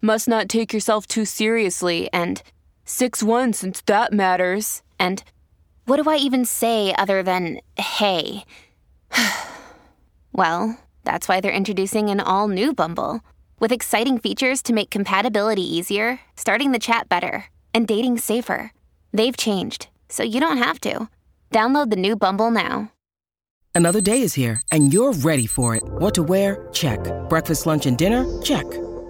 must not take yourself too seriously and 6 1 since that matters. And what do I even say other than hey? well, that's why they're introducing an all new Bumble with exciting features to make compatibility easier, starting the chat better, and dating safer. They've changed, so you don't have to. Download the new Bumble now. Another day is here, and you're ready for it. What to wear? Check. Breakfast, lunch, and dinner? Check.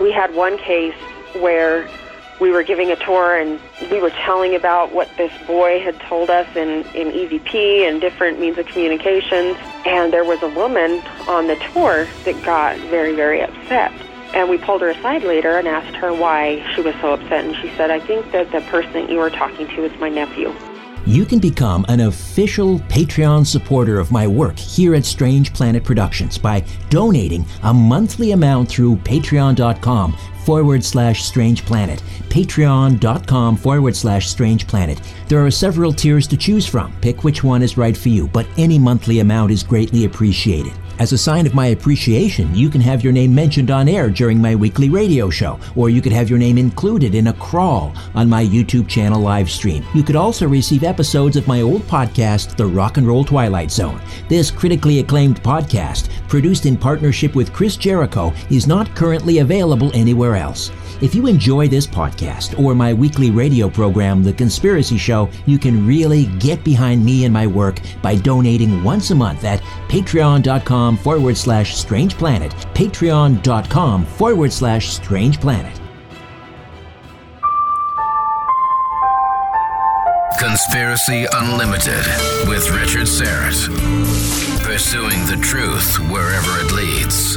We had one case where we were giving a tour and we were telling about what this boy had told us in, in EVP and different means of communications. And there was a woman on the tour that got very, very upset. And we pulled her aside later and asked her why she was so upset. And she said, I think that the person that you were talking to is my nephew. You can become an official Patreon supporter of my work here at Strange Planet Productions by donating a monthly amount through patreon.com forward slash strange planet. Patreon.com forward slash strange planet. There are several tiers to choose from. Pick which one is right for you, but any monthly amount is greatly appreciated. As a sign of my appreciation, you can have your name mentioned on air during my weekly radio show, or you could have your name included in a crawl on my YouTube channel live stream. You could also receive episodes of my old podcast, The Rock and Roll Twilight Zone. This critically acclaimed podcast, produced in partnership with Chris Jericho, is not currently available anywhere else. If you enjoy this podcast or my weekly radio program, The Conspiracy Show, you can really get behind me and my work by donating once a month at patreon.com forward slash strange planet. Patreon.com forward slash strange planet. Conspiracy Unlimited with Richard Syrett. Pursuing the truth wherever it leads.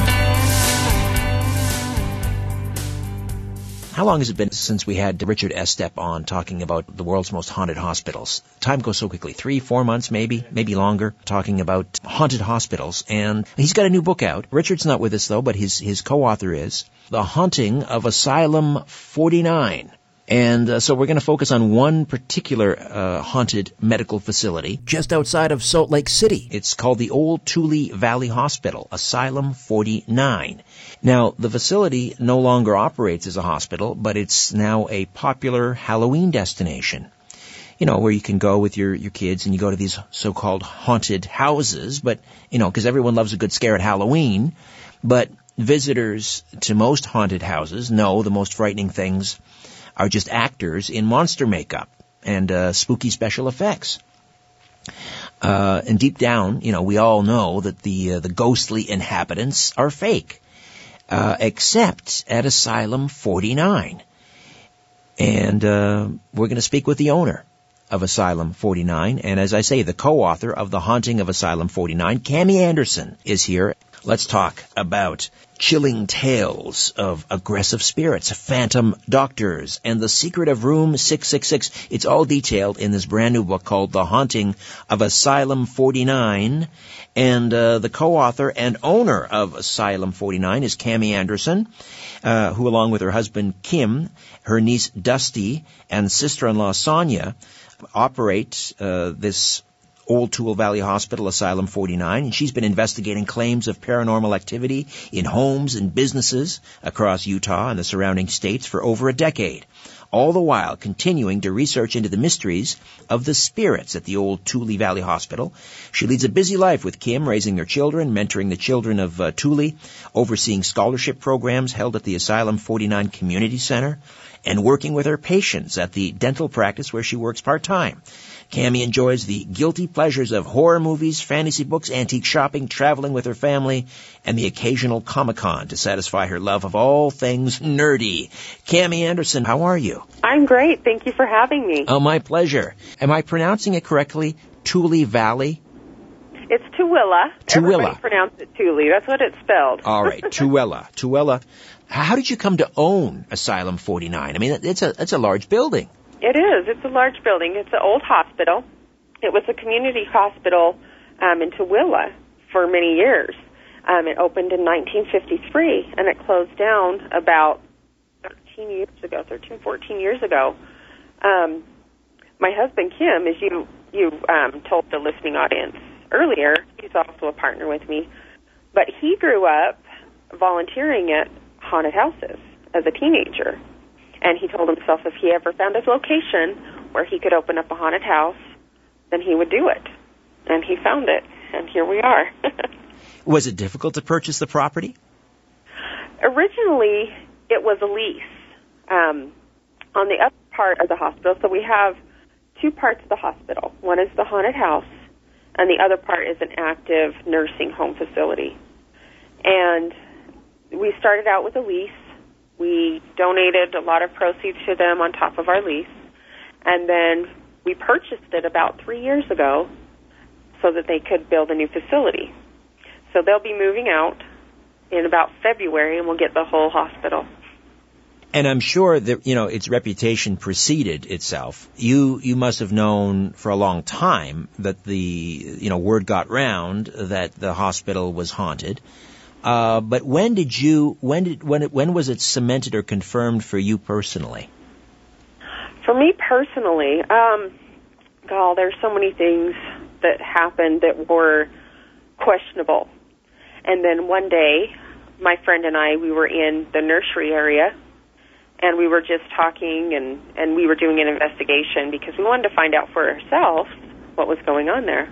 How long has it been since we had Richard Estep on talking about the world's most haunted hospitals? Time goes so quickly. Three, four months maybe, maybe longer, talking about haunted hospitals. And he's got a new book out. Richard's not with us though, but his, his co-author is. The Haunting of Asylum 49. And uh, so we're going to focus on one particular uh, haunted medical facility just outside of Salt Lake City. It's called the Old Tule Valley Hospital, Asylum 49. Now, the facility no longer operates as a hospital, but it's now a popular Halloween destination you know, where you can go with your, your kids and you go to these so-called haunted houses, but, you know, because everyone loves a good scare at Halloween, but visitors to most haunted houses know the most frightening things are just actors in monster makeup and uh, spooky special effects. Uh, and deep down, you know, we all know that the uh, the ghostly inhabitants are fake, uh, except at Asylum 49. And uh, we're going to speak with the owner of Asylum 49. And as I say, the co-author of The Haunting of Asylum 49, Cami Andersen, is here. Let's talk about chilling tales of aggressive spirits, phantom doctors, and the secret of room 666. It's all detailed in this brand new book called The Haunting of Asylum 49. And uh, the co-author and owner of Asylum 49 is Cami Andersen, uh, who along with her husband Kim, her niece Dusty, and sister-in-law Sonia, operate uh, this Old Tule Valley Hospital Asylum 49, and she's been investigating claims of paranormal activity in homes and businesses across Utah and the surrounding states for over a decade. All the while continuing to research into the mysteries of the spirits at the old Tule Valley Hospital. She leads a busy life with Kim, raising their children, mentoring the children of uh, Tule, overseeing scholarship programs held at the Asylum 49 Community Center, and working with her patients at the dental practice where she works part-time. Cami enjoys the guilty pleasures of horror movies, fantasy books, antique shopping, traveling with her family, and the occasional Comic-Con to satisfy her love of all things nerdy. Cami Andersen, how are you? I'm great. Thank you for having me. Oh, my pleasure. Am I pronouncing it correctly? Tule Valley? It's Tooele. Tooele. Everybody pronounce it Thule. That's what it's spelled. All right, Tooele. Tooele. How did you come to own Asylum 49? I mean, it's a it's a large building. It is. It's a large building. It's an old hospital. It was a community hospital um, in Tooele for many years. Um, it opened in 1953 and it closed down about 13 years ago, 13, 14 years ago. Um, my husband Kim, as you you um, told the listening audience earlier, he's also a partner with me, but he grew up volunteering at haunted houses as a teenager. And he told himself if he ever found a location where he could open up a haunted house, then he would do it. And he found it, and here we are. was it difficult to purchase the property? Originally, it was a lease um, on the upper part of the hospital. So we have two parts of the hospital. One is the haunted house, and the other part is an active nursing home facility. And we started out with a lease. We donated a lot of proceeds to them on top of our lease. And then we purchased it about three years ago so that they could build a new facility. So they'll be moving out in about February and we'll get the whole hospital. And I'm sure that, you know, its reputation preceded itself. You, you must have known for a long time that the, you know, word got round that the hospital was haunted. Uh, but when did you when did when it, when was it cemented or confirmed for you personally? For me personally, um, God, there's so many things that happened that were questionable. And then one day, my friend and I, we were in the nursery area, and we were just talking, and and we were doing an investigation because we wanted to find out for ourselves what was going on there.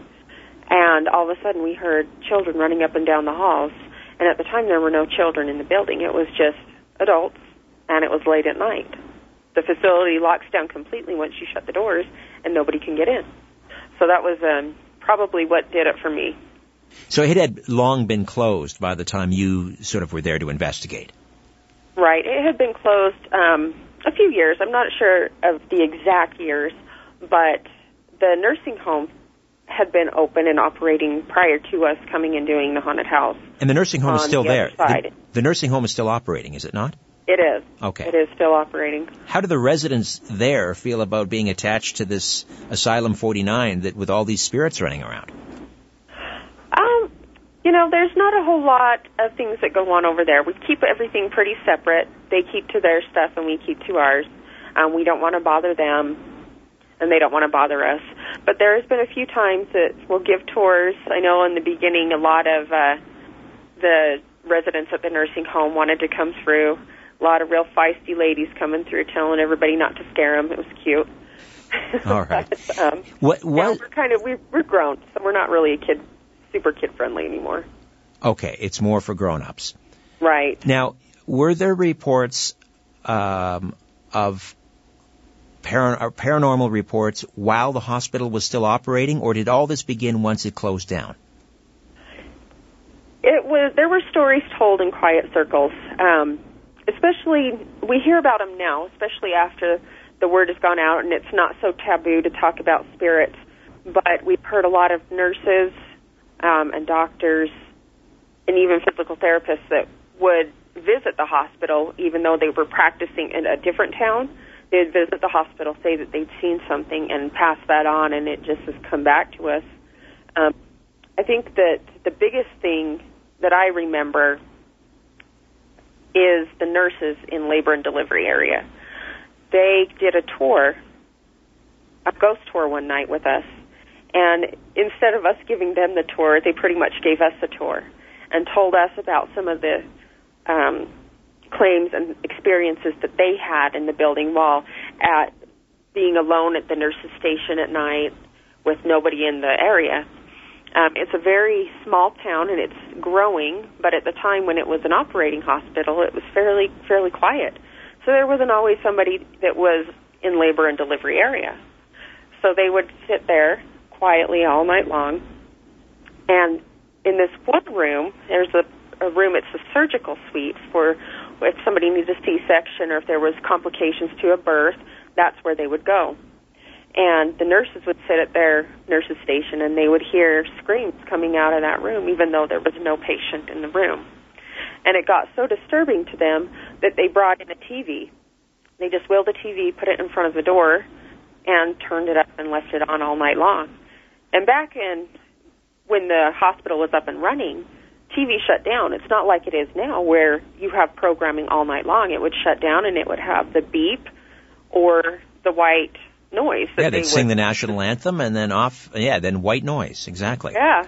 And all of a sudden, we heard children running up and down the halls and at the time, there were no children in the building. It was just adults, and it was late at night. The facility locks down completely once you shut the doors, and nobody can get in. So that was um, probably what did it for me. So it had long been closed by the time you sort of were there to investigate. Right. It had been closed um, a few years. I'm not sure of the exact years, but the nursing home had been open and operating prior to us coming and doing the haunted house. And the nursing home is still the there. The, the, nursing home is still operating, is it not? It is. Okay. It is still operating. How do the residents there feel about being attached to this Asylum 49 that with all these spirits running around? Um, you know, there's not a whole lot of things that go on over there. We keep everything pretty separate. They keep to their stuff and we keep to ours. Um, we don't want to bother them, and they don't want to bother us. But there has been a few times that we'll give tours. I know in the beginning, a lot of uh, the residents at the nursing home wanted to come through. A lot of real feisty ladies coming through, telling everybody not to scare them. It was cute. All right. but, um, What? What? we're kind of we, we're grown, so we're not really a kid, super kid friendly anymore. Okay, it's more for grown-ups. Right. Now, were there reports um, of paran- paranormal reports while the hospital was still operating, or did all this begin once it closed down? It was there were stories told in quiet circles. Um, especially we hear about them now, especially after the word has gone out and it's not so taboo to talk about spirits. But we've heard a lot of nurses um, and doctors and even physical therapists that would visit the hospital even though they were practicing in a different town. They'd visit the hospital, say that they'd seen something, and pass that on, and it just has come back to us. Um, I think that the biggest thing that I remember is the nurses in labor and delivery area. They did a tour, a ghost tour one night with us, and instead of us giving them the tour, they pretty much gave us the tour and told us about some of the um, claims and experiences that they had in the building wall at being alone at the nurses station at night with nobody in the area. Um, it's a very small town and it's growing, but at the time when it was an operating hospital, it was fairly fairly quiet. So there wasn't always somebody that was in labor and delivery area. So they would sit there quietly all night long. And in this one room, there's a, a room. It's a surgical suite for if somebody needs a C-section or if there was complications to a birth. That's where they would go. And the nurses would sit at their nurses station and they would hear screams coming out of that room even though there was no patient in the room. And it got so disturbing to them that they brought in a TV they just wheeled the TV put it in front of the door and turned it up and left it on all night long. And back in when the hospital was up and running TV shut down it's not like it is now where you have programming all night long it would shut down and it would have the beep or the white noise. That Yeah, they they'd sing the national anthem and then off. Yeah, then white noise. Exactly. Yeah,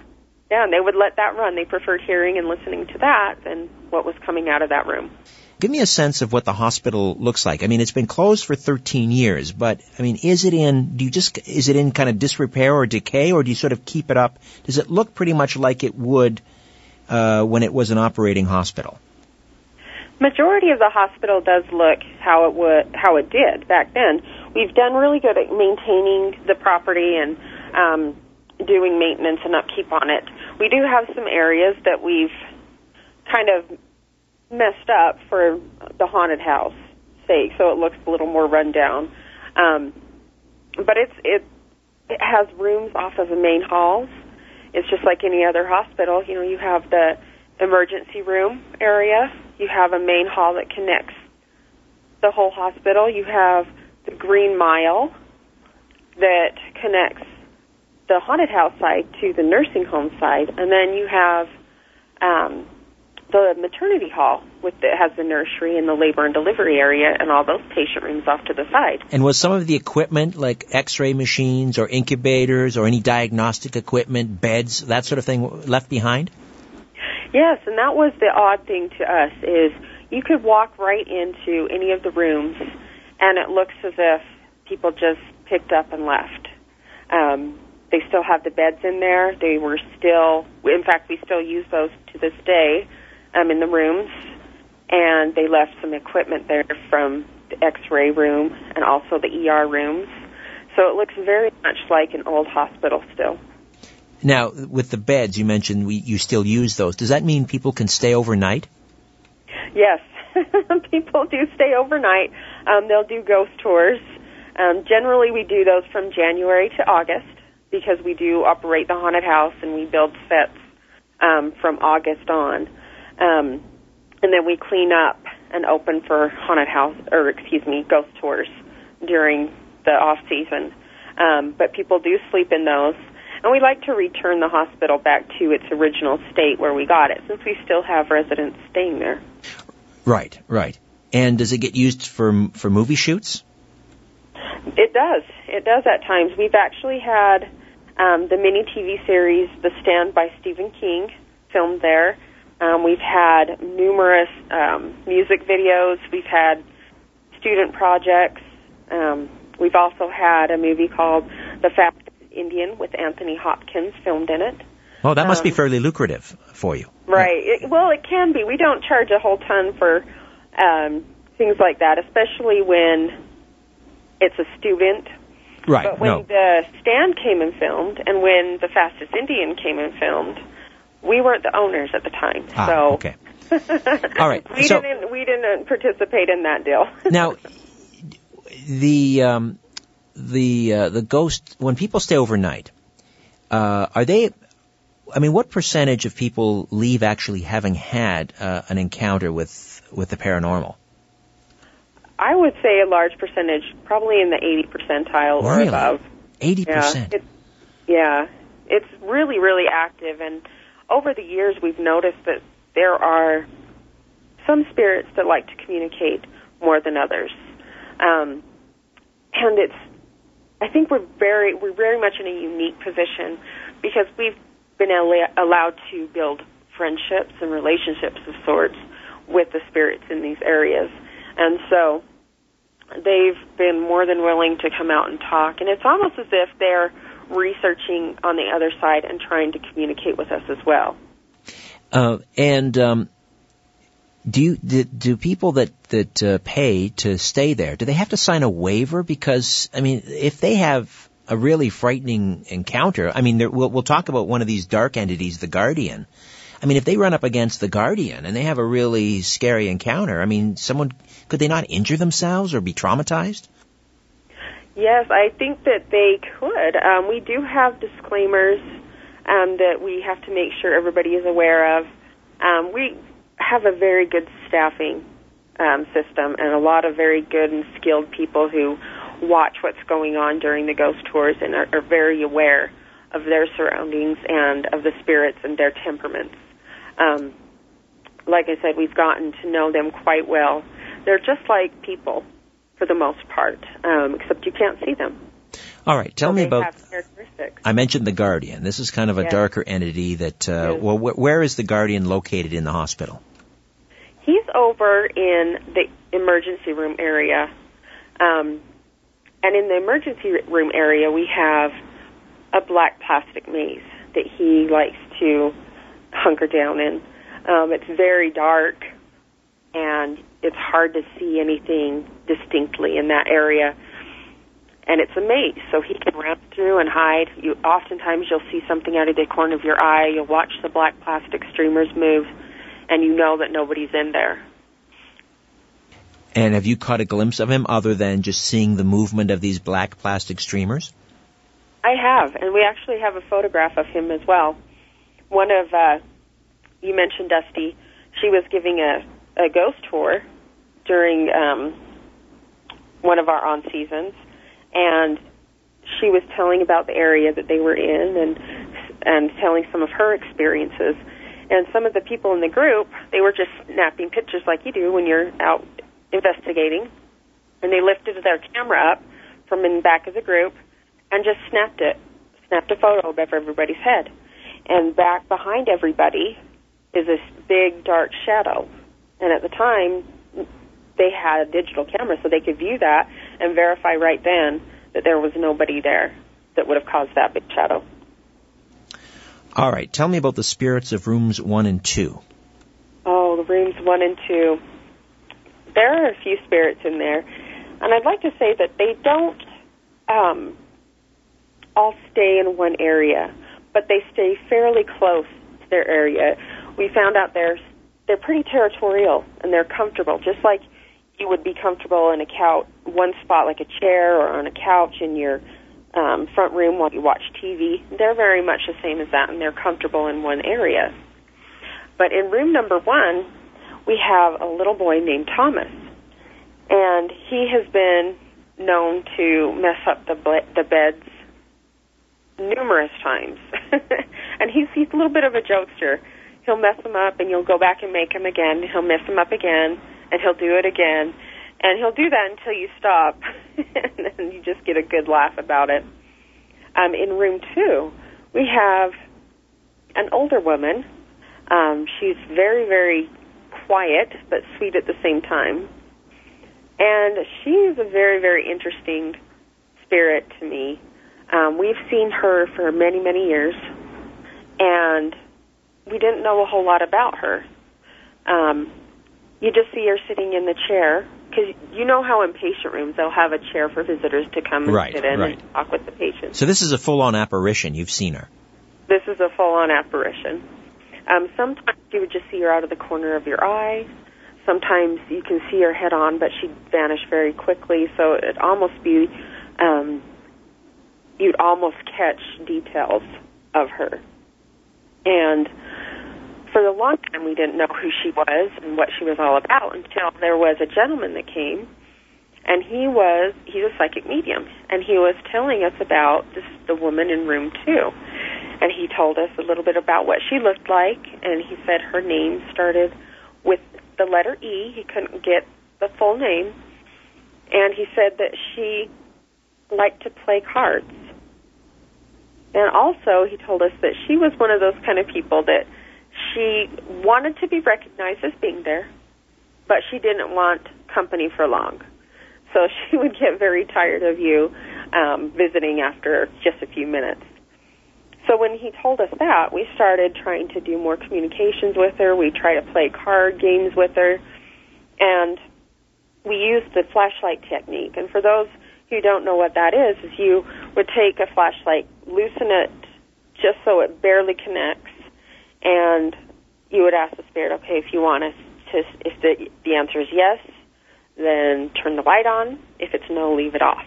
yeah, and they would let that run. They preferred hearing and listening to that than what was coming out of that room. Give me a sense of what the hospital looks like. I mean, it's been closed for 13 years, but I mean, is it in? Do you just is it in kind of disrepair or decay, or do you sort of keep it up? Does it look pretty much like it would uh, when it was an operating hospital? Majority of the hospital does look how it would how it did back then. We've done really good at maintaining the property and um, doing maintenance and upkeep on it. We do have some areas that we've kind of messed up for the haunted house sake, so it looks a little more run down. Um, but it's it it has rooms off of the main halls. It's just like any other hospital. You know, you have the emergency room area. You have a main hall that connects the whole hospital. You have the Green Mile that connects the haunted house side to the nursing home side, and then you have um, the maternity hall with the, has the nursery and the labor and delivery area and all those patient rooms off to the side. And was some of the equipment like X-ray machines or incubators or any diagnostic equipment, beds, that sort of thing left behind? Yes, and that was the odd thing to us is you could walk right into any of the rooms, and it looks as if people just picked up and left. Um, they still have the beds in there. They were still, in fact, we still use those to this day um, in the rooms, and they left some equipment there from the X-ray room and also the ER rooms. So it looks very much like an old hospital still. Now, with the beds, you mentioned we, you still use those. Does that mean people can stay overnight? Yes, people do stay overnight. Um, they'll do ghost tours. Um, generally, we do those from January to August because we do operate the haunted house and we build sets um, from August on. Um, and then we clean up and open for haunted house, or excuse me, ghost tours during the off season. Um, but people do sleep in those. And we like to return the hospital back to its original state where we got it, since we still have residents staying there. Right, right. And does it get used for for movie shoots? It does. It does at times. We've actually had um, the mini TV series The Stand by Stephen King filmed there. Um, we've had numerous um, music videos. We've had student projects. Um, we've also had a movie called The Fast Indian with Anthony Hopkins filmed in it. Oh, that must um, be fairly lucrative for you. Right. It, well, it can be. We don't charge a whole ton for um, things like that, especially when it's a student. Right. But when no. the stand came and filmed, and when the Fastest Indian came and filmed, we weren't the owners at the time. Ah, so okay. All right. we so, didn't we didn't participate in that deal. now, the um, the uh, the ghost when people stay overnight, uh, are they? I mean, what percentage of people leave actually having had uh, an encounter with with the paranormal? I would say a large percentage, probably in the 80 percentile really? or above. 80 yeah, percent. It's, yeah, it's really, really active, and over the years we've noticed that there are some spirits that like to communicate more than others, um, and it's. I think we're very, we're very much in a unique position because we've been al- allowed to build friendships and relationships of sorts with the spirits in these areas. And so they've been more than willing to come out and talk. And it's almost as if they're researching on the other side and trying to communicate with us as well. Uh, and um, do you do, do people that that uh, pay to stay there? Do they have to sign a waiver? Because I mean, if they have a really frightening encounter, I mean, we'll, we'll talk about one of these dark entities, the Guardian. I mean, if they run up against the Guardian and they have a really scary encounter, I mean, someone could they not injure themselves or be traumatized? Yes, I think that they could. Um, we do have disclaimers um, that we have to make sure everybody is aware of. Um, we have a very good staffing um, system and a lot of very good and skilled people who watch what's going on during the ghost tours and are, are very aware of their surroundings and of the spirits and their temperaments. Um, like I said, we've gotten to know them quite well. They're just like people for the most part, um, except you can't see them. All right, tell so me about. I mentioned the Guardian. This is kind of a yes. darker entity. That uh, yes. well, wh- where is the Guardian located in the hospital? He's over in the emergency room area, um, and in the emergency room area, we have a black plastic maze that he likes to hunker down in. Um, it's very dark, and it's hard to see anything distinctly in that area. And it's a maze, so he can run through and hide. You oftentimes you'll see something out of the corner of your eye. You'll watch the black plastic streamers move, and you know that nobody's in there. And have you caught a glimpse of him other than just seeing the movement of these black plastic streamers? I have, and we actually have a photograph of him as well. One of uh, you mentioned Dusty. She was giving a, a ghost tour during um, one of our on seasons, and she was telling about the area that they were in and and telling some of her experiences. And some of the people in the group, they were just snapping pictures like you do when you're out investigating. And they lifted their camera up from in back of the group and just snapped it, snapped a photo of everybody's head. And back behind everybody is this big dark shadow. And at the time, they had a digital camera, so they could view that and verify right then that there was nobody there that would have caused that big shadow. All right, tell me about the spirits of rooms one and two. Oh, the rooms one and two. There are a few spirits in there, and I'd like to say that they don't um, all stay in one area, but they stay fairly close to their area. We found out they're they're pretty territorial and they're comfortable, just like you would be comfortable in a couch, one spot like a chair or on a couch in your um, front room while you watch TV. They're very much the same as that, and they're comfortable in one area. But in room number one, we have a little boy named Thomas, and he has been known to mess up the ble- the beds numerous times, and he's he's a little bit of a jokester. He'll mess them up, and you'll go back and make them again. He'll mess them up again, and he'll do it again. And he'll do that until you stop, and then you just get a good laugh about it. Um, in room two, we have an older woman. Um, she's very, very quiet, but sweet at the same time. And she is a very, very interesting spirit to me. Um, we've seen her for many, many years, and we didn't know a whole lot about her. Um, you just see her sitting in the chair because you know how in patient rooms they'll have a chair for visitors to come and Right, sit in right. and talk with the patient. So this is a full-on apparition. You've seen her. This is a full-on apparition. Um, sometimes you would just see her out of the corner of your eye. Sometimes you can see her head on, but she'd vanish very quickly. So it'd almost be, um, you'd almost catch details of her. And for a long time, we didn't know who she was and what she was all about until there was a gentleman that came, and he was he's a psychic medium, and he was telling us about this the woman in room two, and he told us a little bit about what she looked like, and he said her name started with the letter E. He couldn't get the full name, and he said that she liked to play cards. And also, he told us that she was one of those kind of people that she wanted to be recognized as being there, but she didn't want company for long. So she would get very tired of you um, visiting after just a few minutes. So when he told us that, we started trying to do more communications with her. We try to play card games with her, and we used the flashlight technique. And for those who don't know what that is, is you would take a flashlight, loosen it just so it barely connects, and you would ask the spirit, okay, if you want us to, if the the answer is yes, then turn the light on. If it's no, leave it off.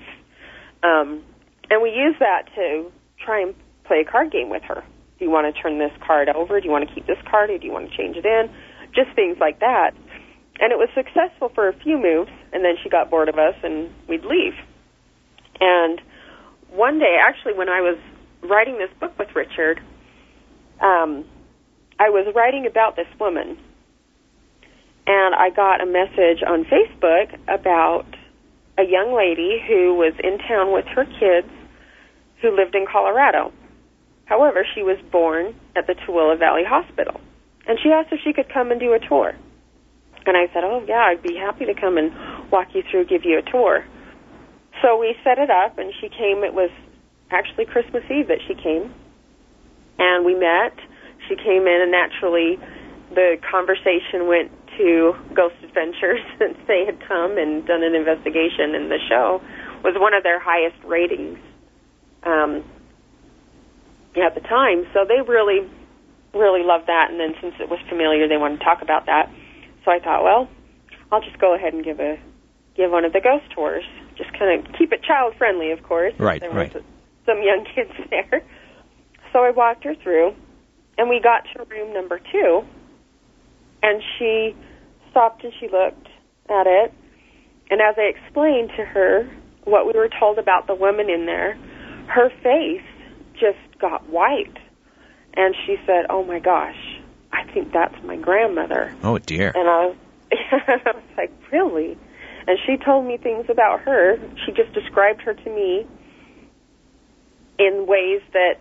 Um, and we use that to try and play a card game with her. Do you want to turn this card over? Do you want to keep this card, or do you want to change it in? Just things like that. And it was successful for a few moves, and then she got bored of us, and we'd leave. And one day, actually, when I was writing this book with Richard, um, I was writing about this woman, and I got a message on Facebook about a young lady who was in town with her kids who lived in Colorado. However, she was born at the Tooele Valley Hospital, and she asked if she could come and do a tour. And I said, "Oh yeah, I'd be happy to come and walk you through, give you a tour." So we set it up, and she came. It was actually Christmas Eve that she came, and we met. She came in, and naturally, the conversation went to Ghost Adventures since they had come and done an investigation, and the show was one of their highest ratings um, at the time. So they really, really loved that. And then since it was familiar, they wanted to talk about that. So I thought, well, I'll just go ahead and give a give one of the ghost tours. Just kind of keep it child friendly, of course. Right, there right. Was some young kids there. So I walked her through, and we got to room number two, and she stopped and she looked at it. And as I explained to her what we were told about the woman in there, her face just got white. And she said, Oh my gosh, I think that's my grandmother. Oh dear. And I, I was like, Really? And she told me things about her. She just described her to me in ways that,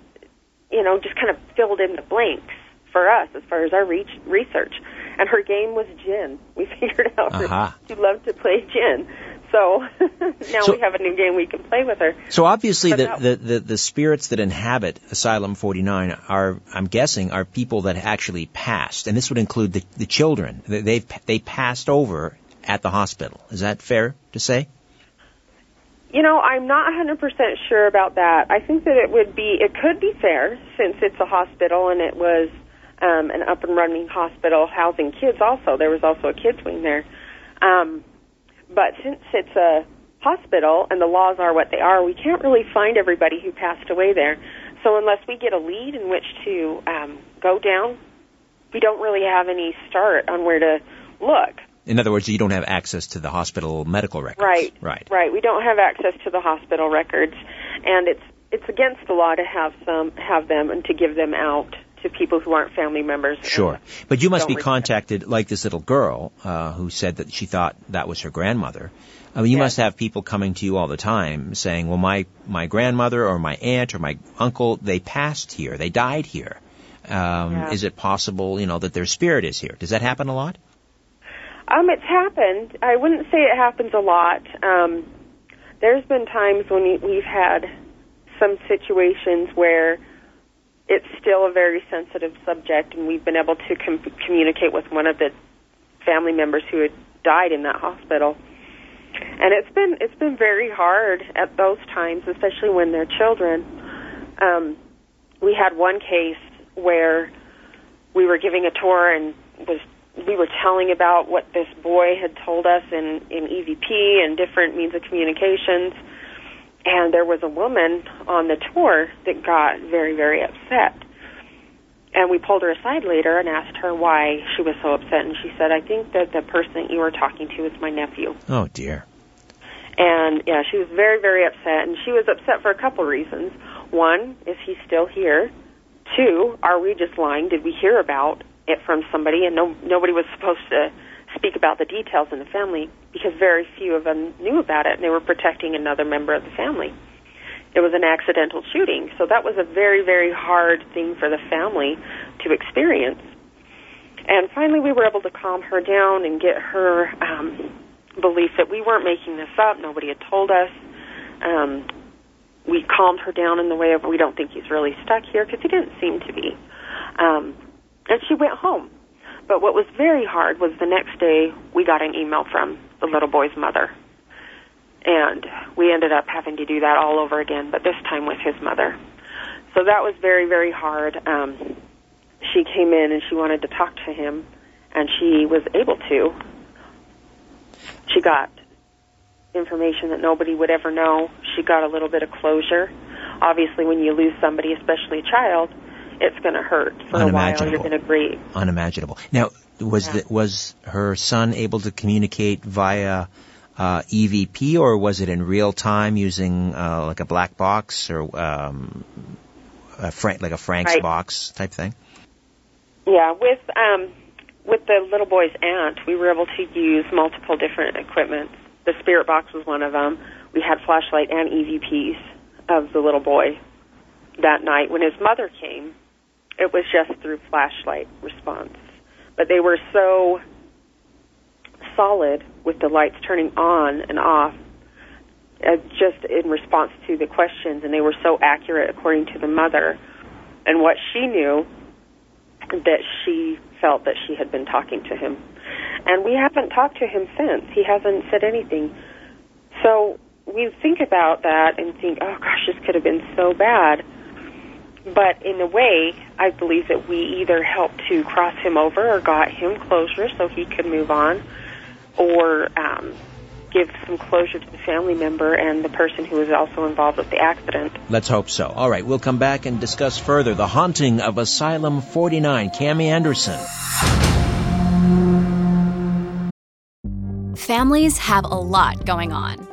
you know, just kind of filled in the blanks for us as far as our reach, research. And her game was gin. We figured out that uh-huh. she loved to play gin. So now So- we have a new game we can play with her. So obviously the, that- the, the, the spirits that inhabit Asylum 49 are, I'm guessing, are people that actually passed, and this would include the, the children. They- They've, they passed over at the hospital. Is that fair to say? You know, I'm not 100% sure about that. I think that it would be, it could be fair since it's a hospital and it was um, an up and running hospital housing kids also. There was also a kids wing there. Um, but since it's a hospital and the laws are what they are, we can't really find everybody who passed away there. So unless we get a lead in which to um, go down, we don't really have any start on where to look. In other words, you don't have access to the hospital medical records. Right. Right. Right. We don't have access to the hospital records, and it's it's against the law to have some have them and to give them out to people who aren't family members. Sure. But you must be contacted, like this little girl uh, who said that she thought that was her grandmother. I mean, you Yes. must have people coming to you all the time saying, well, my, my grandmother or my aunt or my uncle, they passed here. They died here. Um, Yeah. Is it possible, you know, that their spirit is here? Does that happen a lot? Um, it's happened. I wouldn't say it happens a lot. Um, there's been times when we- we've had some situations where it's still a very sensitive subject, and we've been able to com- communicate with one of the family members who had died in that hospital. And it's been it's been very hard at those times, especially when they're children. Um, we had one case where we were giving a tour and was we were telling about what this boy had told us in in EVP and different means of communications and there was a woman on the tour that got very very upset and we pulled her aside later and asked her why she was so upset and she said I think that the person that you were talking to is my nephew Oh, dear. and yeah, she was very, very upset, and she was upset for a couple reasons. One, is he still here? Two, are we just lying? Did we hear about it from somebody, and no, nobody was supposed to speak about the details in the family because very few of them knew about it, and they were protecting another member of the family. It was an accidental shooting, so that was a very, very hard thing for the family to experience. And finally, we were able to calm her down and get her um, belief that we weren't making this up. Nobody had told us. Um, we calmed her down in the way of we don't think he's really stuck here because he didn't seem to be. Um, and she went home. But what was very hard was the next day we got an email from the little boy's mother. And we ended up having to do that all over again, but this time with his mother. So that was very, very hard. Um, she came in and she wanted to talk to him, and she was able to. She got information that nobody would ever know. She got a little bit of closure. Obviously, when you lose somebody, especially a child, it's going to hurt for a while. You're going to grieve. Unimaginable. Now, was the, was her son able to communicate via uh, EVP, or was it in real time using uh, like a black box or um, a Frank, like a Frank's Right. box type thing? Yeah, with um, with the little boy's aunt, we were able to use multiple different equipment. The spirit box was one of them. We had flashlight and EVPs of the little boy that night. When his mother came, it was just through flashlight response. But they were so solid with the lights turning on and off, uh, just in response to the questions, and they were so accurate according to the mother and what she knew that she felt that she had been talking to him. And we haven't talked to him since. He hasn't said anything. So we think about that and think, oh gosh, this could have been so bad. But in a way, I believe that we either helped to cross him over or got him closure so he could move on, or um, give some closure to the family member and the person who was also involved with the accident. Let's hope so. All right, we'll come back and discuss further the haunting of Asylum 49. Cami Andersen. Families have a lot going on.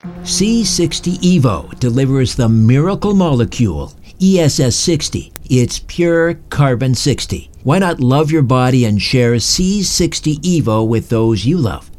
C60 Evo delivers the miracle molecule, ESS 60. It's pure carbon 60. Why not love your body and share C60 Evo with those you love?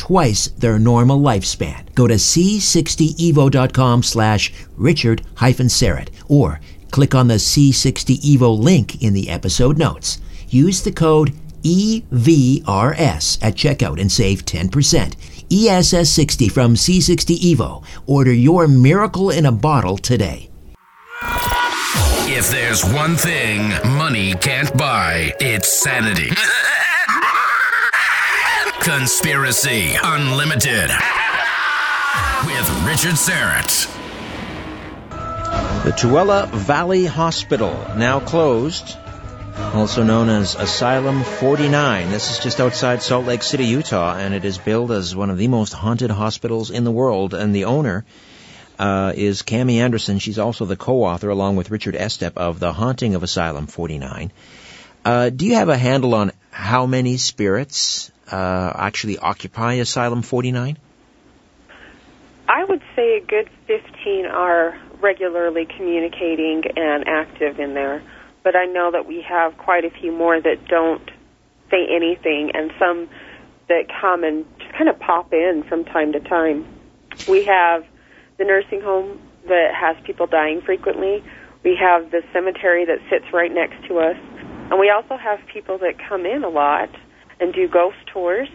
twice their normal lifespan. Go to c60evo.com slash richard hyphen or click on the C60 Evo link in the episode notes. Use the code EVRS at checkout and save 10%. ESS 60 from C60 Evo. Order your miracle in a bottle today. If there's one thing money can't buy, it's sanity. Conspiracy Unlimited with Richard Syrett. The Tooele Valley Hospital, now closed, also known as Asylum 49. This is just outside Salt Lake City, Utah, and it is billed as one of the most haunted hospitals in the world. And the owner uh, is Cami Andersen. She's also the co-author, along with Richard Estep, of The Haunting of Asylum 49. Uh, do you have a handle on how many spirits uh, actually occupy Asylum 49? I would say a good 15 are regularly communicating and active in there, but I know that we have quite a few more that don't say anything and some that come and just kind of pop in from time to time. We have the nursing home that has people dying frequently. We have the cemetery that sits right next to us. And we also have people that come in a lot and do ghost tours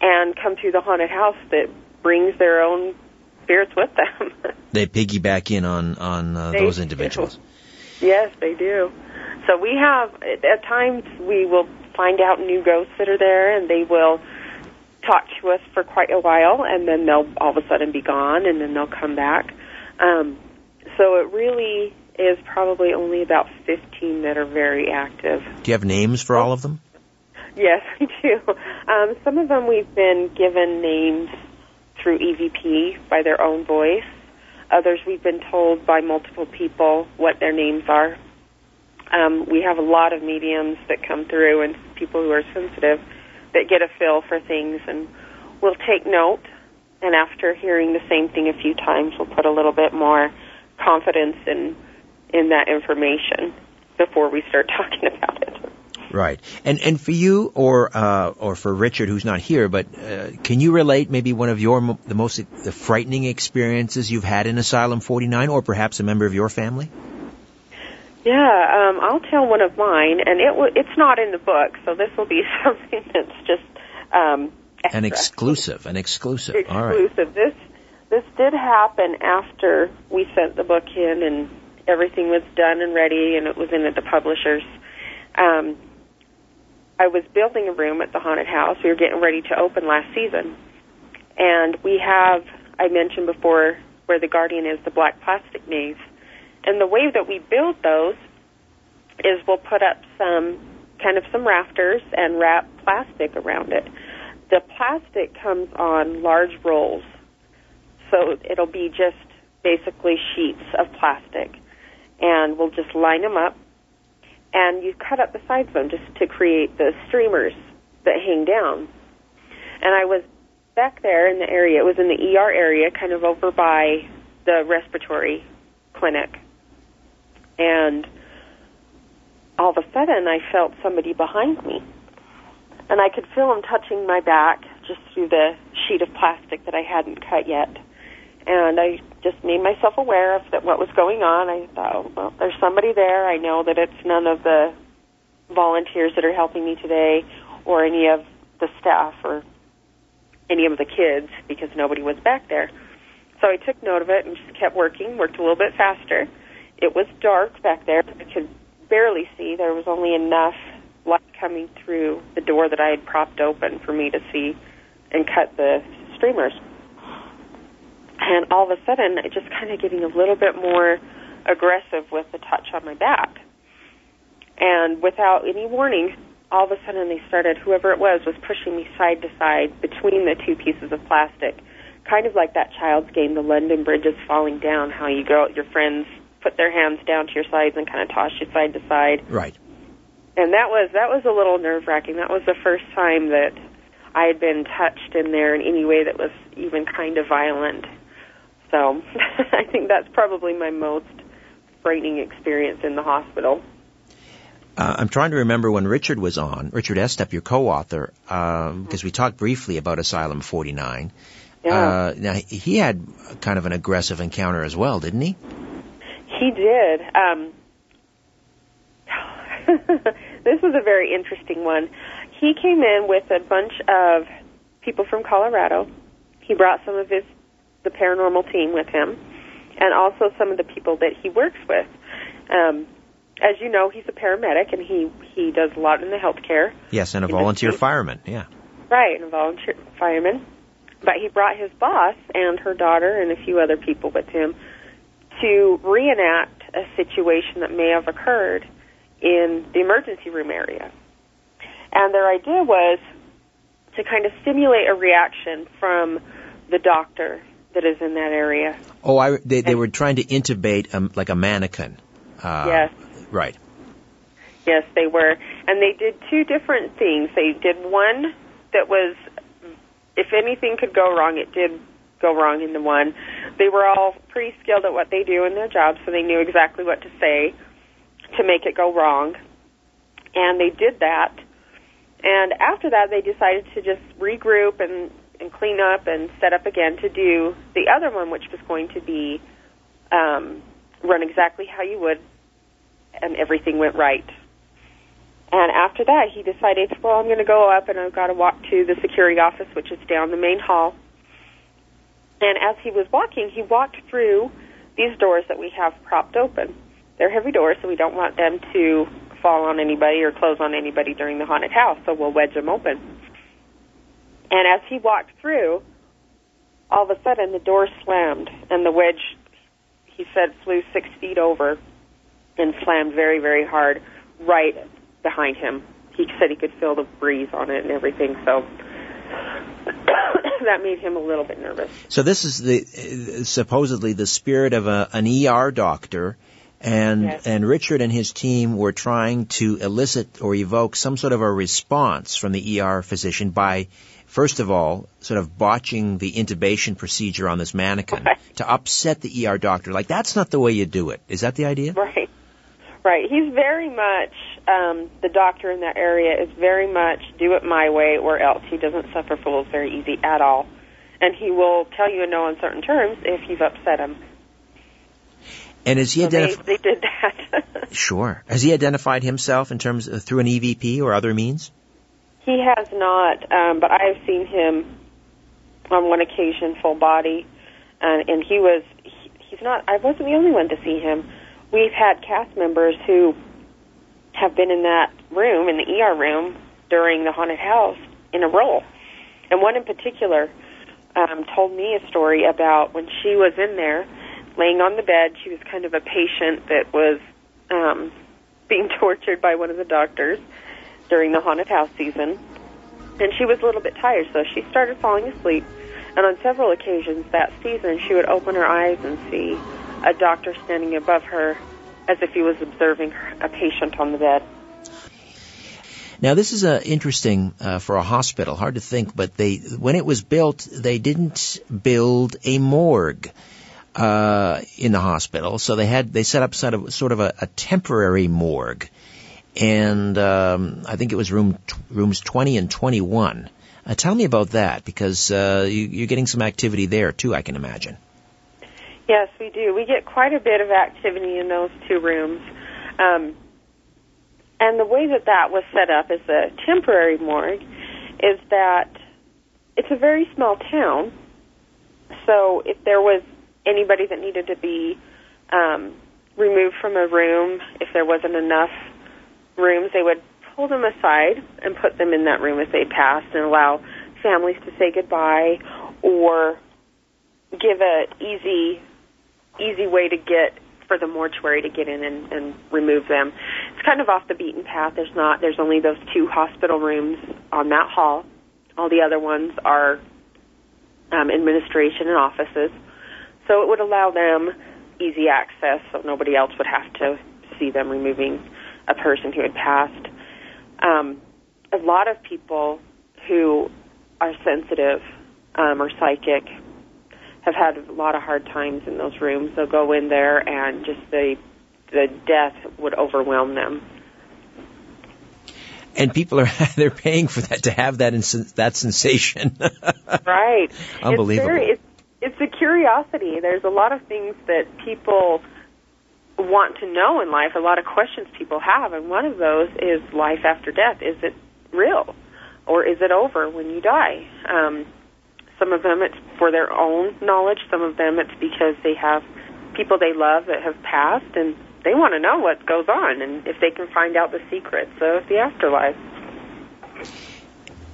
and come to the haunted house that brings their own spirits with them. They piggyback in on on uh, those do. individuals. yes, they do. So we have at times we will find out new ghosts that are there and they will talk to us for quite a while and then they'll all of a sudden be gone and then they'll come back. Um, so it really is probably only about 15 that are very active. Do you have names for all of them? Yes, we do. Um, some of them we've been given names through EVP by their own voice. Others we've been told by multiple people what their names are. Um, we have a lot of mediums that come through and people who are sensitive that get a feel for things and we'll take note and after hearing the same thing a few times we'll put a little bit more confidence in in that information before we start talking about it. Right. And and for you or uh, or for Richard who's not here, but uh, can you relate maybe one of your mo- the most the frightening experiences you've had in Asylum 49 or perhaps a member of your family? Yeah, um, I'll tell one of mine, and it w- it's not in the book, so this will be something that's just um, An exclusive, an exclusive. All right. exclusive. This this did happen after we sent the book in, and everything was done and ready, and it was in at the publishers. Um, I was building a room at the haunted house. We were getting ready to open last season, and we have I mentioned before where the guardian is the black plastic maze. And the way that we build those is we'll put up some kind of some rafters and wrap plastic around it. The plastic comes on large rolls, so it'll be just basically sheets of plastic, and we'll just line them up, and you cut up the sides of them just to create the streamers that hang down. And I was back there in the area. It was in the ER area, kind of over by the respiratory clinic. And all of a sudden, I felt somebody behind me. And I could feel him touching my back just through the sheet of plastic that I hadn't cut yet. And I just made myself aware of that what was going on. I thought, well, there's somebody there. I know that it's none of the volunteers that are helping me today, or any of the staff, or any of the kids, because nobody was back there. So I took note of it and just kept working. Worked a little bit faster. It was dark back there. I could barely see. There was only enough light coming through the door that I had propped open for me to see and cut the streamers. And all of a sudden, it just kind of getting a little bit more aggressive with the touch on my back. And without any warning, all of a sudden they started, whoever it was, was pushing me side to side between the two pieces of plastic. Kind of like that child's game, the London Bridge is falling down, how you go, your friends put their hands down to your sides and kind of toss you side to side. Right. And that was that was a little nerve wracking. That was the first time that I had been touched in there in any way that was even kind of violent. So I think that's probably my most frightening experience in the hospital. Uh, I'm trying to remember when Richard was on, Richard Estep, your co-author, um, because we talked briefly about Asylum 49. Yeah. Uh, now he had kind of an aggressive encounter as well, didn't he? He did. Um, this was a very interesting one. He came in with a bunch of people from Colorado. He brought some of his the paranormal team with him, and also some of the people that he works with. Um, as you know, he's a paramedic, and he he does a lot in the healthcare. Yes, and a volunteer fireman. Yeah. Right, and a volunteer fireman. But he brought his boss and her daughter and a few other people with him to reenact a situation that may have occurred in the emergency room area. And their idea was to kind of simulate a reaction from the doctor that is in that area. Oh, I, they, they were trying to intubate um, like a mannequin. Uh, yes. Right. Yes, they were. And they did two different things. They did one that was, if anything could go wrong, it did go wrong in the one. They were all pretty skilled at what they do in their job, so they knew exactly what to say to make it go wrong. And they did that. And after that, they decided to just regroup and, and clean up and set up again to do the other one, which was going to be um, run exactly how you would, and everything went right. And after that, he decided, well, I'm going to go up and I've got to walk to the security office, which is down the main hall. And as he was walking, he walked through these doors that we have propped open. They're heavy doors, so we don't want them to fall on anybody or close on anybody during the haunted house, so we'll wedge them open. And as he walked through, all of a sudden the door slammed, and the wedge, he said, flew six feet over and slammed very, very hard right behind him. He said he could feel the breeze on it and everything, so that made him a little bit nervous. So this is the supposedly the spirit of a, an ER doctor, and Yes. and Richard and his team were trying to elicit or evoke some sort of a response from the ER physician by, first of all, sort of botching the intubation procedure on this mannequin to upset the ER doctor. Like that's not the way you do it. Is that the idea? Right. Right. He's very much um, the doctor in that area is very much do it my way or else. He doesn't suffer fools very easy at all, and he will tell you in no uncertain terms if you've upset him. And is he So they, identified? they did that. Sure. Has he identified himself in terms of, through an EVP or other means? He has not, um, but I have seen him on one occasion full body, and, and he was he, he's not. I wasn't the only one to see him. We've had cast members who have been in that room, in the ER room, during the haunted house in a role. And one in particular um, told me a story about when she was in there, laying on the bed. She was kind of a patient that was um, being tortured by one of the doctors during the haunted house season. And she was a little bit tired, so she started falling asleep. And on several occasions that season, she would open her eyes and see a doctor standing above her as if he was observing a patient on the bed. Now, this is uh, interesting uh, for a hospital. Hard to think, but they when it was built, they didn't build a morgue uh, in the hospital, so they had they set up sort of sort of a, a temporary morgue, and um, I think it was room t- rooms twenty and twenty one. Uh, tell me about that because uh, you, you're getting some activity there too. I can imagine. Yes, we do. We get quite a bit of activity in those two rooms. Um, and the way that that was set up as a temporary morgue is that it's a very small town. So if there was anybody that needed to be um, removed from a room, if there wasn't enough rooms, they would pull them aside and put them in that room as they passed and allow families to say goodbye or give a easy easy way to get for the mortuary to get in and, and remove them. It's kind of off the beaten path. There's not. There's only those two hospital rooms on that hall. All the other ones are um, administration and offices. So it would allow them easy access, so nobody else would have to see them removing a person who had passed. Um, a lot of people who are sensitive um, or psychic have had a lot of hard times in those rooms. They'll go in there and just the the death would overwhelm them. And people are they're paying for that to have that ins- that sensation. right. Unbelievable. It's, very, it's, it's a curiosity. There's a lot of things that people want to know in life, a lot of questions people have, and one of those is life after death. Is it real? Or is it over when you die? Um, some of them it's for their own knowledge. Some of them it's because they have people they love that have passed, and they want to know what goes on and if they can find out the secrets of the afterlife.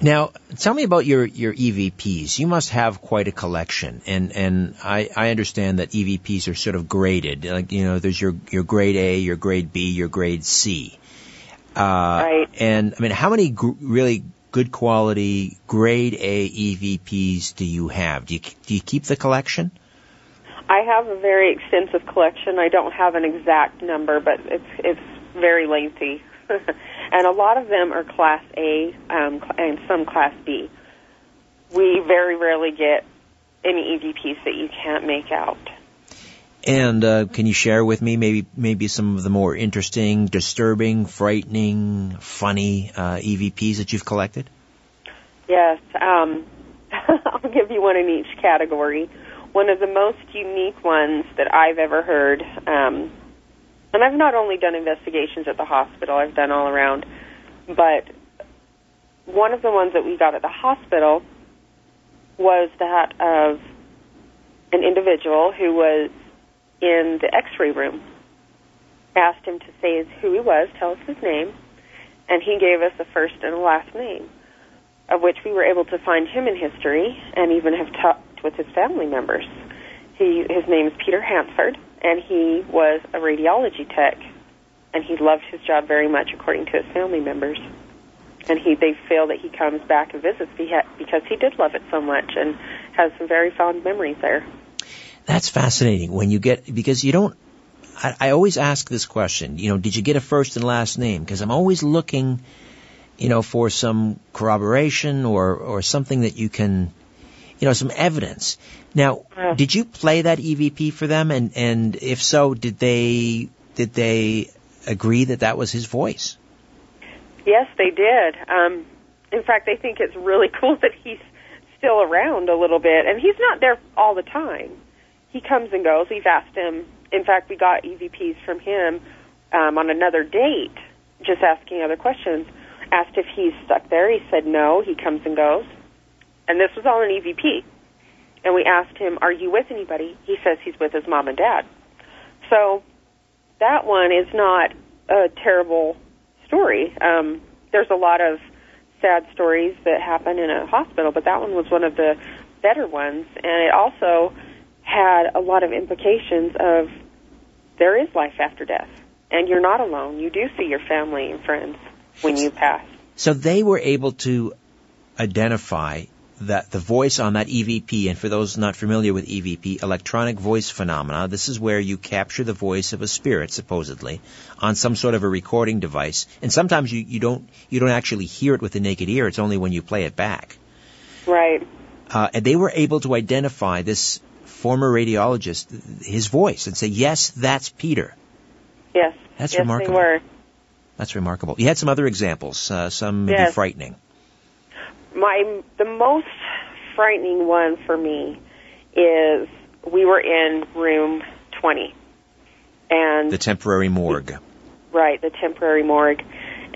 Now, tell me about your, your EVPs. You must have quite a collection, and and I, I understand that EVPs are sort of graded. Like you know, there's your your grade A, your grade B, your grade C. Uh, right. And I mean, how many gr- really good quality grade A EVPs do you have? Do you do you keep the collection? I have a very extensive collection. I don't have an exact number, but it's it's very lengthy, and a lot of them are Class A um, and some Class B. We very rarely get any EVPs that you can't make out. And uh, can you share with me maybe maybe some of the more interesting, disturbing, frightening, funny uh, EVPs that you've collected? Yes, um, I'll give you one in each category. One of the most unique ones that I've ever heard, um, and I've not only done investigations at the hospital, I've done all around, but one of the ones that we got at the hospital was that of an individual who was in the x-ray room. Asked him to say who he was, tell us his name, and he gave us a first and a last name, of which we were able to find him in history and even have talked with his family members. He, his name is Peter Hansford, and he was a radiology tech, and he loved his job very much, according to his family members. And he, they feel that he comes back and visits because he did love it so much and has some very fond memories there. That's fascinating. When you get because you don't. I, I always ask this question. You know, did you get a first and last name? Because I'm always looking, you know, for some corroboration or or something that you can, you know, some evidence. Now, did you play that EVP for them? And and if so, did they did they agree that that was his voice? Yes, they did. Um, in fact, they think it's really cool that he's still around a little bit, and he's not there all the time. He comes and goes. We've asked him. In fact, we got EVPs from him um, on another date, just asking other questions. Asked if he's stuck there. He said no. He comes and goes, and this was all an EVP. And we asked him, "Are you with anybody?" He says he's with his mom and dad. So that one is not a terrible story. Um, there's a lot of sad stories that happen in a hospital, but that one was one of the better ones, and it also had a lot of implications of there is life after death, and you're not alone. You do see your family and friends when you pass. So they were able to identify that the voice on that EVP, and for those not familiar with EVP, electronic voice phenomena, this is where you capture the voice of a spirit, supposedly, on some sort of a recording device. And sometimes you, you don't you don't actually hear it with the naked ear, it's only when you play it back. Right. Uh, and they were able to identify this former radiologist, his voice, and say, yes, that's Peter. Yes. That's yes, remarkable. They were. That's remarkable. You had some other examples, uh, some maybe Yes. frightening. My the most frightening one for me is we were in room 20. And The temporary morgue. right, the temporary morgue,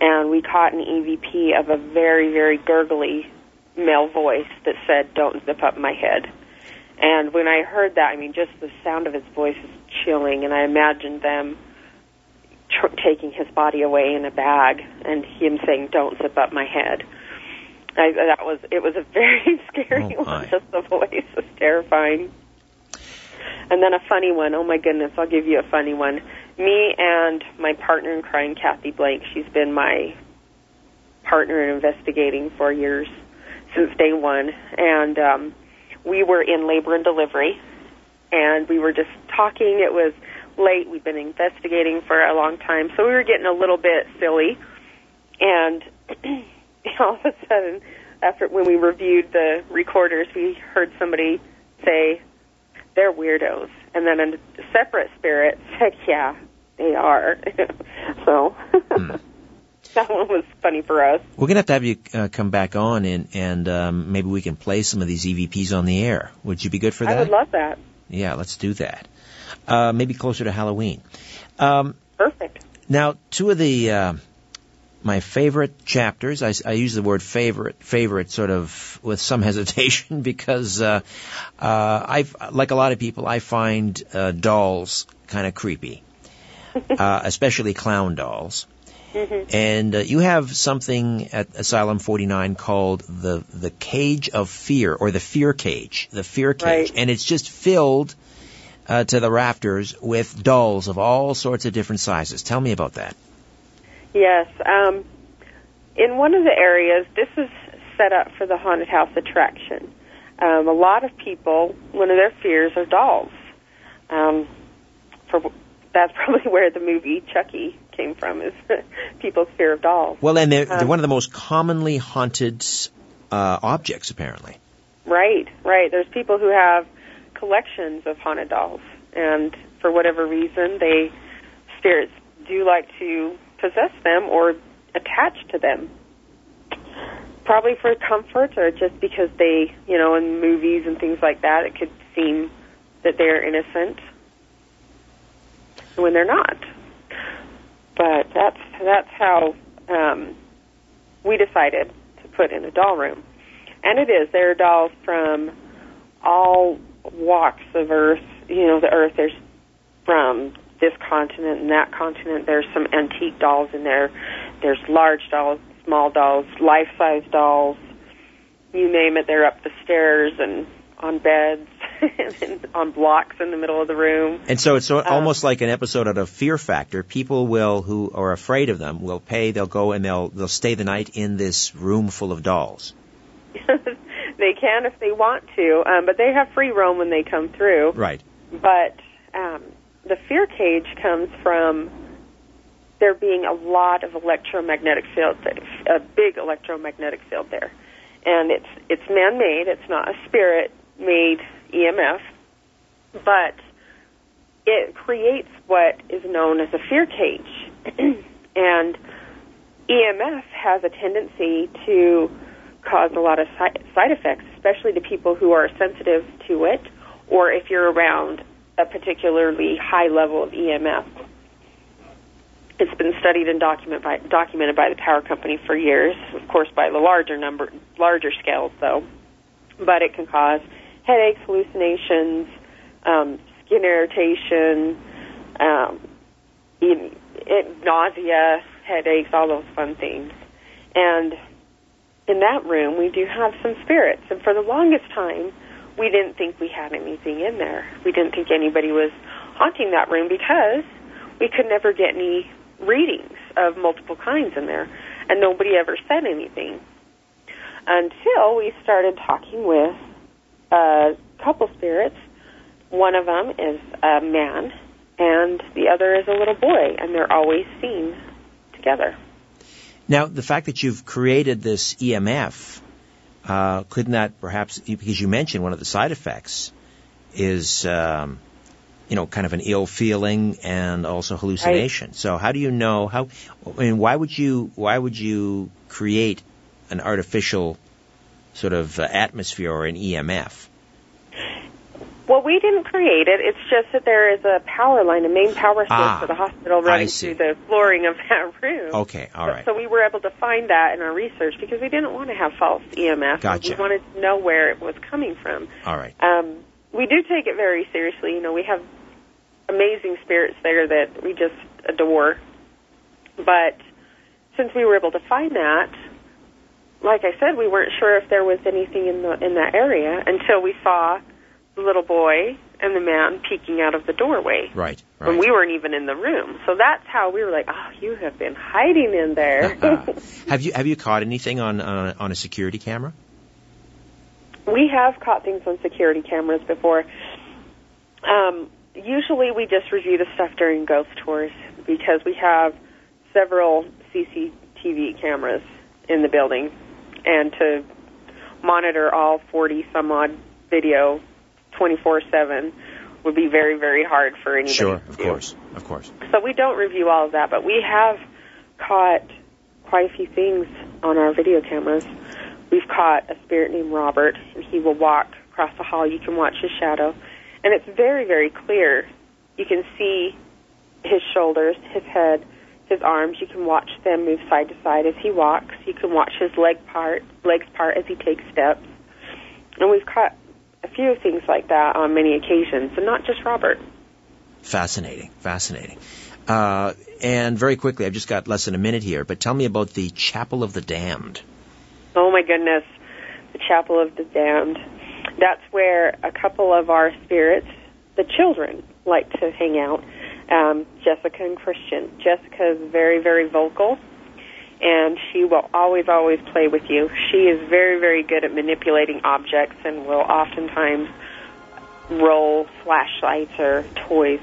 and we caught an EVP of a very, very gurgly male voice that said, "Don't zip up my head." And when I heard that, I mean, just the sound of his voice is chilling, and I imagined them tr- taking his body away in a bag, and him saying, "Don't zip up my head." I, that was it was a very scary Oh, one. Just the voice was terrifying. And then a funny one. Oh my goodness, I'll give you a funny one. Me and my partner in crime, Kathy Blank. She's been my partner in investigating for years since day one, and um, we were in labor and delivery, and we were just talking. It was late. We've been investigating for a long time, so we were getting a little bit silly, and all of a sudden, after when we reviewed the recorders, we heard somebody say, "They're weirdos," and then a separate spirit said, "Yeah, they are." so that one was funny for us. We're going to have to have you uh, come back on and, and um, maybe we can play some of these EVPs on the air. Would you be good for that? I would love that. Yeah, let's do that. Uh, maybe closer to Halloween. Um, Perfect. now, two of the uh, my favorite chapters. I, I use the word favorite, favorite, sort of with some hesitation because uh, uh, I, like a lot of people, I find uh, dolls kind of creepy, uh, especially clown dolls. And uh, you have something at Asylum 49 called the the cage of fear or the fear cage, the fear cage, Right. and it's just filled uh, to the rafters with dolls of all sorts of different sizes. Tell me about that. Yes. Um, in one of the areas, this is set up for the haunted house attraction. Um, a lot of people, one of their fears are dolls. Um, for that's probably where the movie Chucky came from, is people's fear of dolls. Well, and they're, they're Um, one of the most commonly haunted uh, objects, apparently. Right, right. There's people who have collections of haunted dolls, and for whatever reason, they spirits do like to possess them or attach to them. Probably for comfort, or just because they, you know, in movies and things like that, it could seem that they're innocent when they're not. But that's that's how um, we decided to put in a doll room. And it is. There are dolls from all walks of Earth. You know, the Earth. There's from this continent and that continent. There's some antique dolls in there. There's large dolls, small dolls, life-size dolls. You name it, they're up the stairs and on beds and on blocks in the middle of the room. And so it's so almost like an episode out of Fear Factor. People will, who are afraid of them, will pay. They'll go and they'll they'll stay the night in this room full of dolls. they can if they want to, um, but they have free roam when they come through. Right. But um, the fear cage comes from there being a lot of electromagnetic field, a big electromagnetic field there, and it's it's man-made. It's not a spirit-made EMF, but it creates what is known as a fear cage, and EMF has a tendency to cause a lot of side, side effects, especially to people who are sensitive to it, or if you're around a particularly high level of EMF. It's been studied and document by, documented by the power company for years, of course, by the larger number, larger scales, though. But it can cause headaches, hallucinations, um, skin irritation, um, in, it, nausea, headaches, all those fun things. And in that room, we do have some spirits. And for the longest time, we didn't think we had anything in there. We didn't think anybody was haunting that room because we could never get any readings of multiple kinds in there. And nobody ever said anything until we started talking with a couple spirits. One of them is a man, and the other is a little boy, and they're always seen together. Now, the fact that you've created this EMF, uh, couldn't that perhaps, because you mentioned one of the side effects is, um, you know, kind of an ill feeling and also hallucination. So how do you know how, I mean, why would you, why would you create an artificial sort of uh, atmosphere or an EMF? Well, we didn't create it. It's just that there is a power line, a main power source Ah, for the hospital running through the flooring of that room. Okay, all right. So- So we were able to find that in our research because we didn't want to have false EMF. Gotcha. We wanted to know where it was coming from. All right. Um, we do take it very seriously. You know, we have amazing spirits there that we just adore. But since we were able to find that, like I said, we weren't sure if there was anything in the in that area until we saw the little boy and the man peeking out of the doorway. Right. When Right. we weren't even in the room. So that's how we were like, oh, you have been hiding in there. have you have you caught anything on on, on a security camera? We have caught things on security cameras before. Um, usually, we just review the stuff during ghost tours because we have several CCTV cameras in the building, and to monitor all 40 some odd video 24 7 would be very, very hard for anybody. Sure, of do. course, of course. So we don't review all of that, but we have caught quite a few things on our video cameras. We've caught a spirit named Robert, and he will walk across the hall. You can watch his shadow, and it's very, very clear. You can see his shoulders, his head, his arms. You can watch them move side to side as he walks. You can watch his leg part, legs part as he takes steps. And we've caught few things like that on many occasions, and not just Robert. Fascinating, fascinating. Uh, and very quickly, I've just got less than a minute here, but tell me about the Chapel of the Damned. Oh my goodness, the Chapel of the Damned. That's where a couple of our spirits, the children, like to hang out. Um, Jessica and Christian. Jessica is very, very vocal, and she will always, always play with you. She is very, very good at manipulating objects and will oftentimes roll flashlights or toys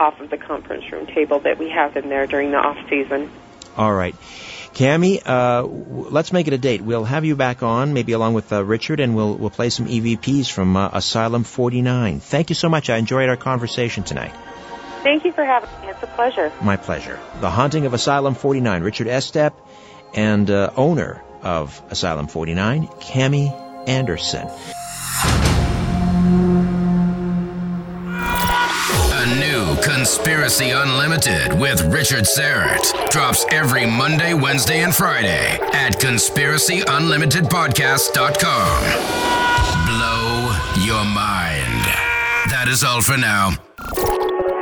off of the conference room table that we have in there during the off season. All right. Cami, uh, w- let's make it a date. We'll have you back on, maybe along with uh, Richard, and we'll we'll play some EVPs from uh, Asylum 49. Thank you so much. I enjoyed our conversation tonight. Thank you for having me. It's a pleasure. My pleasure. The Haunting of Asylum 49. Richard Estep and uh, owner of Asylum 49, Cami Andersen. A new Conspiracy Unlimited with Richard Syrett drops every Monday, Wednesday, and Friday at conspiracyunlimitedpodcast.com. Blow your mind. That is all for now.